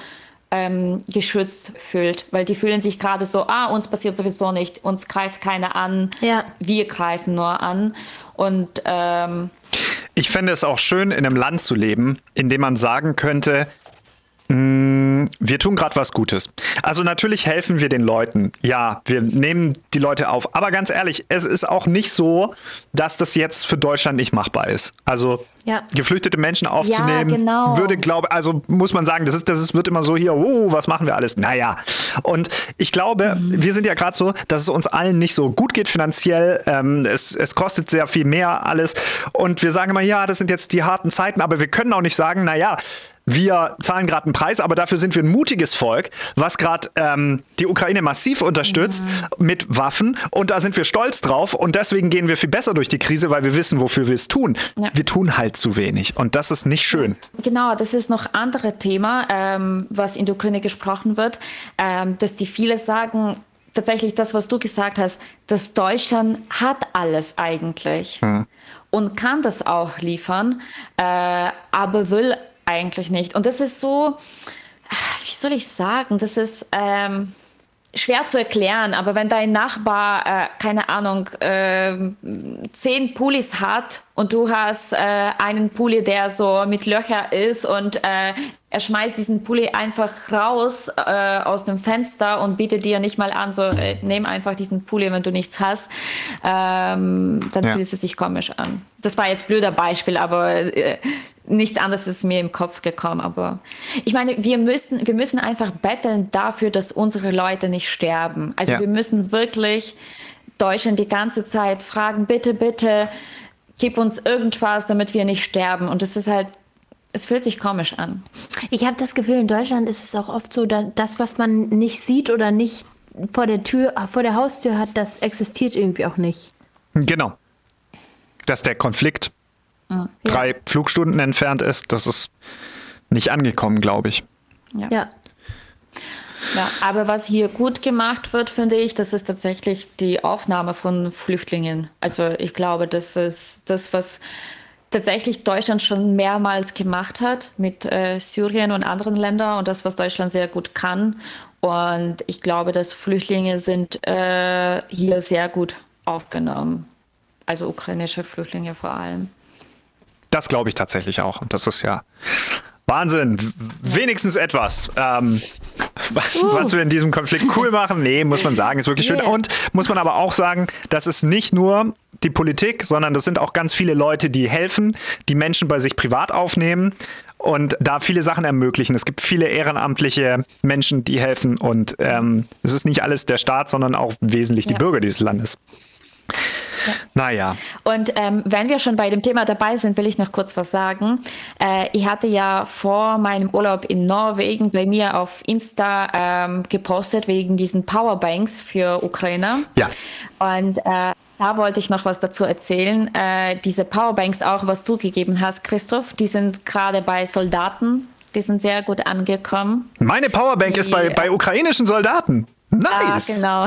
ähm, geschützt fühlt, weil die fühlen sich gerade so, ah, uns passiert sowieso nicht, uns greift keiner an, ja. wir greifen nur an. Und ähm, ich fände es auch schön, in einem Land zu leben, in dem man sagen könnte, wir tun gerade was Gutes. Also natürlich helfen wir den Leuten. Ja, wir nehmen die Leute auf. Aber ganz ehrlich, es ist auch nicht so, dass das jetzt für Deutschland nicht machbar ist. Also Ja. geflüchtete Menschen aufzunehmen, genau. würde, glaube also muss man sagen, das ist, das ist, wird immer so hier, oh, was machen wir alles? Naja. Und ich glaube, wir sind ja gerade so, dass es uns allen nicht so gut geht finanziell. Ähm, es, es kostet sehr viel mehr alles. Und wir sagen immer, ja, das sind jetzt die harten Zeiten, aber wir können auch nicht sagen, naja, wir zahlen gerade einen Preis, aber dafür sind wir ein mutiges Volk, was gerade ähm, die Ukraine massiv unterstützt mit Waffen. Und da sind wir stolz drauf. Und deswegen gehen wir viel besser durch die Krise, weil wir wissen, wofür wir es tun. Ja. Wir tun halt zu wenig. Und das ist nicht schön. Genau, das ist noch ein anderes Thema, ähm, was in der Ukraine gesprochen wird, ähm, dass die viele sagen, tatsächlich das, was du gesagt hast, dass Deutschland hat alles eigentlich und kann das auch liefern, äh, aber will eigentlich nicht. Und das ist so, wie soll ich sagen, das ist ähm, schwer zu erklären, aber wenn dein Nachbar, äh, keine Ahnung, ähm, zehn Pullis hat und du hast äh, einen Pulli, der so mit Löcher ist und äh, er schmeißt diesen Pulli einfach raus äh, aus dem Fenster und bietet dir nicht mal an, so äh, nimm einfach diesen Pulli, wenn du nichts hast, ähm, dann Ja. fühlt es sich komisch an. Das war jetzt ein blöder Beispiel, aber äh, nichts anderes ist mir im Kopf gekommen. Aber ich meine, wir müssen, wir müssen einfach betteln dafür, dass unsere Leute nicht sterben. Also Ja. wir müssen wirklich Deutschland die ganze Zeit fragen, bitte, bitte, gib uns irgendwas, damit wir nicht sterben. Und es ist halt, es fühlt sich komisch an. Ich habe das Gefühl, in Deutschland ist es auch oft so, dass das, was man nicht sieht oder nicht vor der Tür, vor der Haustür hat, das existiert irgendwie auch nicht. Genau. Dass der Konflikt drei Flugstunden entfernt ist, das ist nicht angekommen, glaube ich. Ja. Ja, aber was hier gut gemacht wird, finde ich, das ist tatsächlich die Aufnahme von Flüchtlingen. Also ich glaube, das ist das, was tatsächlich Deutschland schon mehrmals gemacht hat mit äh, Syrien und anderen Ländern und das, was Deutschland sehr gut kann. Und ich glaube, dass Flüchtlinge sind äh, hier sehr gut aufgenommen. Also ukrainische Flüchtlinge vor allem. Das glaube ich tatsächlich auch. Und das ist ja Wahnsinn. Wenigstens etwas. Ähm, Was wir in diesem Konflikt cool machen, nee, muss man sagen, ist wirklich schön. Yeah. Und muss man aber auch sagen, das ist nicht nur die Politik, sondern das sind auch ganz viele Leute, die helfen, die Menschen bei sich privat aufnehmen und da viele Sachen ermöglichen. Es gibt viele ehrenamtliche Menschen, die helfen und ähm, es ist nicht alles der Staat, sondern auch wesentlich die Ja. Bürger dieses Landes. Naja. Und ähm, wenn wir schon bei dem Thema dabei sind, will ich noch kurz was sagen. Äh, ich hatte ja vor meinem Urlaub in Norwegen bei mir auf Insta ähm, gepostet wegen diesen Powerbanks für Ukraine. Ja. Und äh, da wollte ich noch was dazu erzählen. Äh, diese Powerbanks auch, was du gegeben hast, Christoph, die sind gerade bei Soldaten, die sind sehr gut angekommen. Meine Powerbank ist bei, Ja. bei ukrainischen Soldaten. Nice. Ja, genau.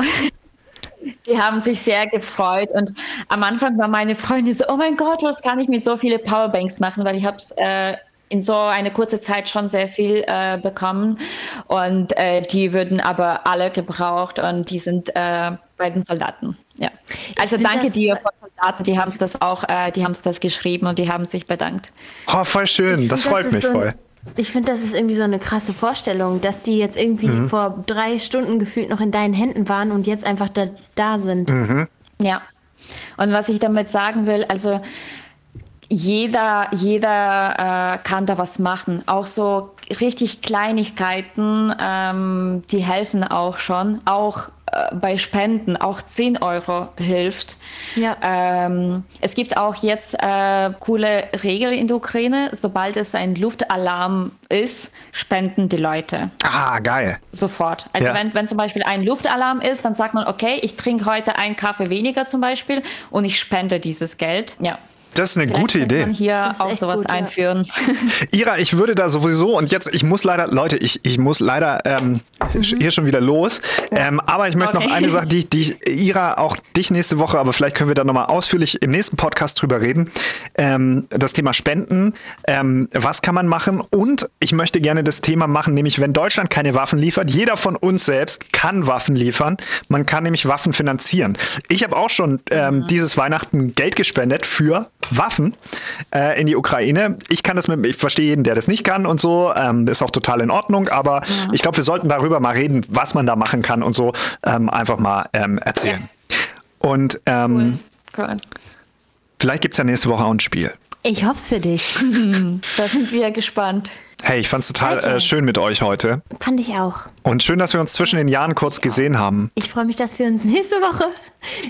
Die haben sich sehr gefreut und am Anfang war meine Freundin so, oh mein Gott, was kann ich mit so viele Powerbanks machen, weil ich habe äh, in so eine kurze Zeit schon sehr viel äh, bekommen und äh, die würden aber alle gebraucht und die sind äh, bei den Soldaten. Ja. Also danke das- dir von Soldaten, die haben es das auch, äh, die haben es das geschrieben und die haben sich bedankt. Oh, voll schön. Ich Das find, freut ist mich so ein- voll. Ich finde, das ist irgendwie so eine krasse Vorstellung, dass die jetzt irgendwie Mhm. vor drei Stunden gefühlt noch in deinen Händen waren und jetzt einfach da, da sind. Mhm. Ja. Und was ich damit sagen will, also jeder, jeder äh, kann da was machen. Auch so richtig Kleinigkeiten, ähm, die helfen auch schon. Auch bei Spenden, auch 10 Euro hilft. Ja. Ähm, es gibt auch jetzt äh, coole Regeln in der Ukraine. Sobald es ein Luftalarm ist, spenden die Leute Ah, geil. sofort. Also Ja. wenn, wenn zum Beispiel ein Luftalarm ist, dann sagt man, okay, ich trinke heute einen Kaffee weniger zum Beispiel und ich spende dieses Geld. Ja. Das ist eine Vielleicht gute Idee. Man hier auch sowas gut, ja. einführen. Ira, ich würde da sowieso, und jetzt, ich muss leider, Leute, ich, ich muss leider ähm, hier schon wieder los. Ähm, aber ich möchte noch Okay. eine Sache, die, die ich, Ira, auch dich nächste Woche, aber vielleicht können wir da nochmal ausführlich im nächsten Podcast drüber reden. Ähm, das Thema Spenden. Ähm, was kann man machen? Und ich möchte gerne das Thema machen, nämlich wenn Deutschland keine Waffen liefert, jeder von uns selbst kann Waffen liefern. Man kann nämlich Waffen finanzieren. Ich habe auch schon ähm, dieses Weihnachten Geld gespendet für Waffen äh, in die Ukraine. Ich kann das mit, ich verstehe jeden, der das nicht kann und so. Ähm, ist auch total in Ordnung, aber ich glaube, wir sollten darüber mal reden, was man da machen kann und so ähm, einfach mal ähm, erzählen. Und ähm, Cool. Vielleicht gibt es ja nächste Woche auch ein Spiel. Ich hoff's für dich. Da sind wir gespannt. Hey, ich fand's total Alter. äh, schön mit euch heute. Fand ich auch. Und schön, dass wir uns zwischen den Jahren kurz gesehen haben. Ich freue mich, dass wir uns nächste Woche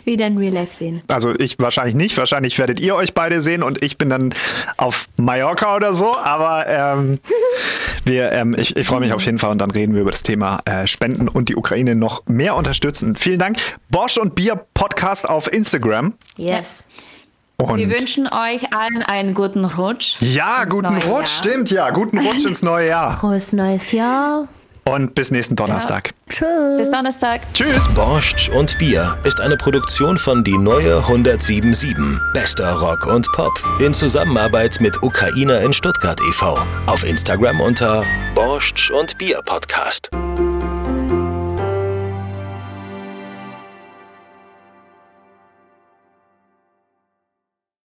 wieder in Real Life sehen. Also ich wahrscheinlich nicht. Wahrscheinlich werdet ihr euch beide sehen und ich bin dann auf Mallorca oder so. Aber ähm, wir, ähm, ich, ich freue mich auf jeden Fall und dann reden wir über das Thema äh, Spenden und die Ukraine noch mehr unterstützen. Vielen Dank. Bosch und Bier Podcast auf Instagram. Yes. Und Wir wünschen euch allen einen guten Rutsch. ja, guten Rutsch, Jahr. stimmt ja. Guten Rutsch ins neue Jahr. Frohes neues Jahr. Und bis nächsten Donnerstag. Tschüss. Bis Donnerstag. Tschüss. Borscht und Bier ist eine Produktion von Die Neue 1077. Bester Rock und Pop. In Zusammenarbeit mit Ukrainer in Stuttgart e.V. Auf Instagram unter Borscht und Bier Podcast.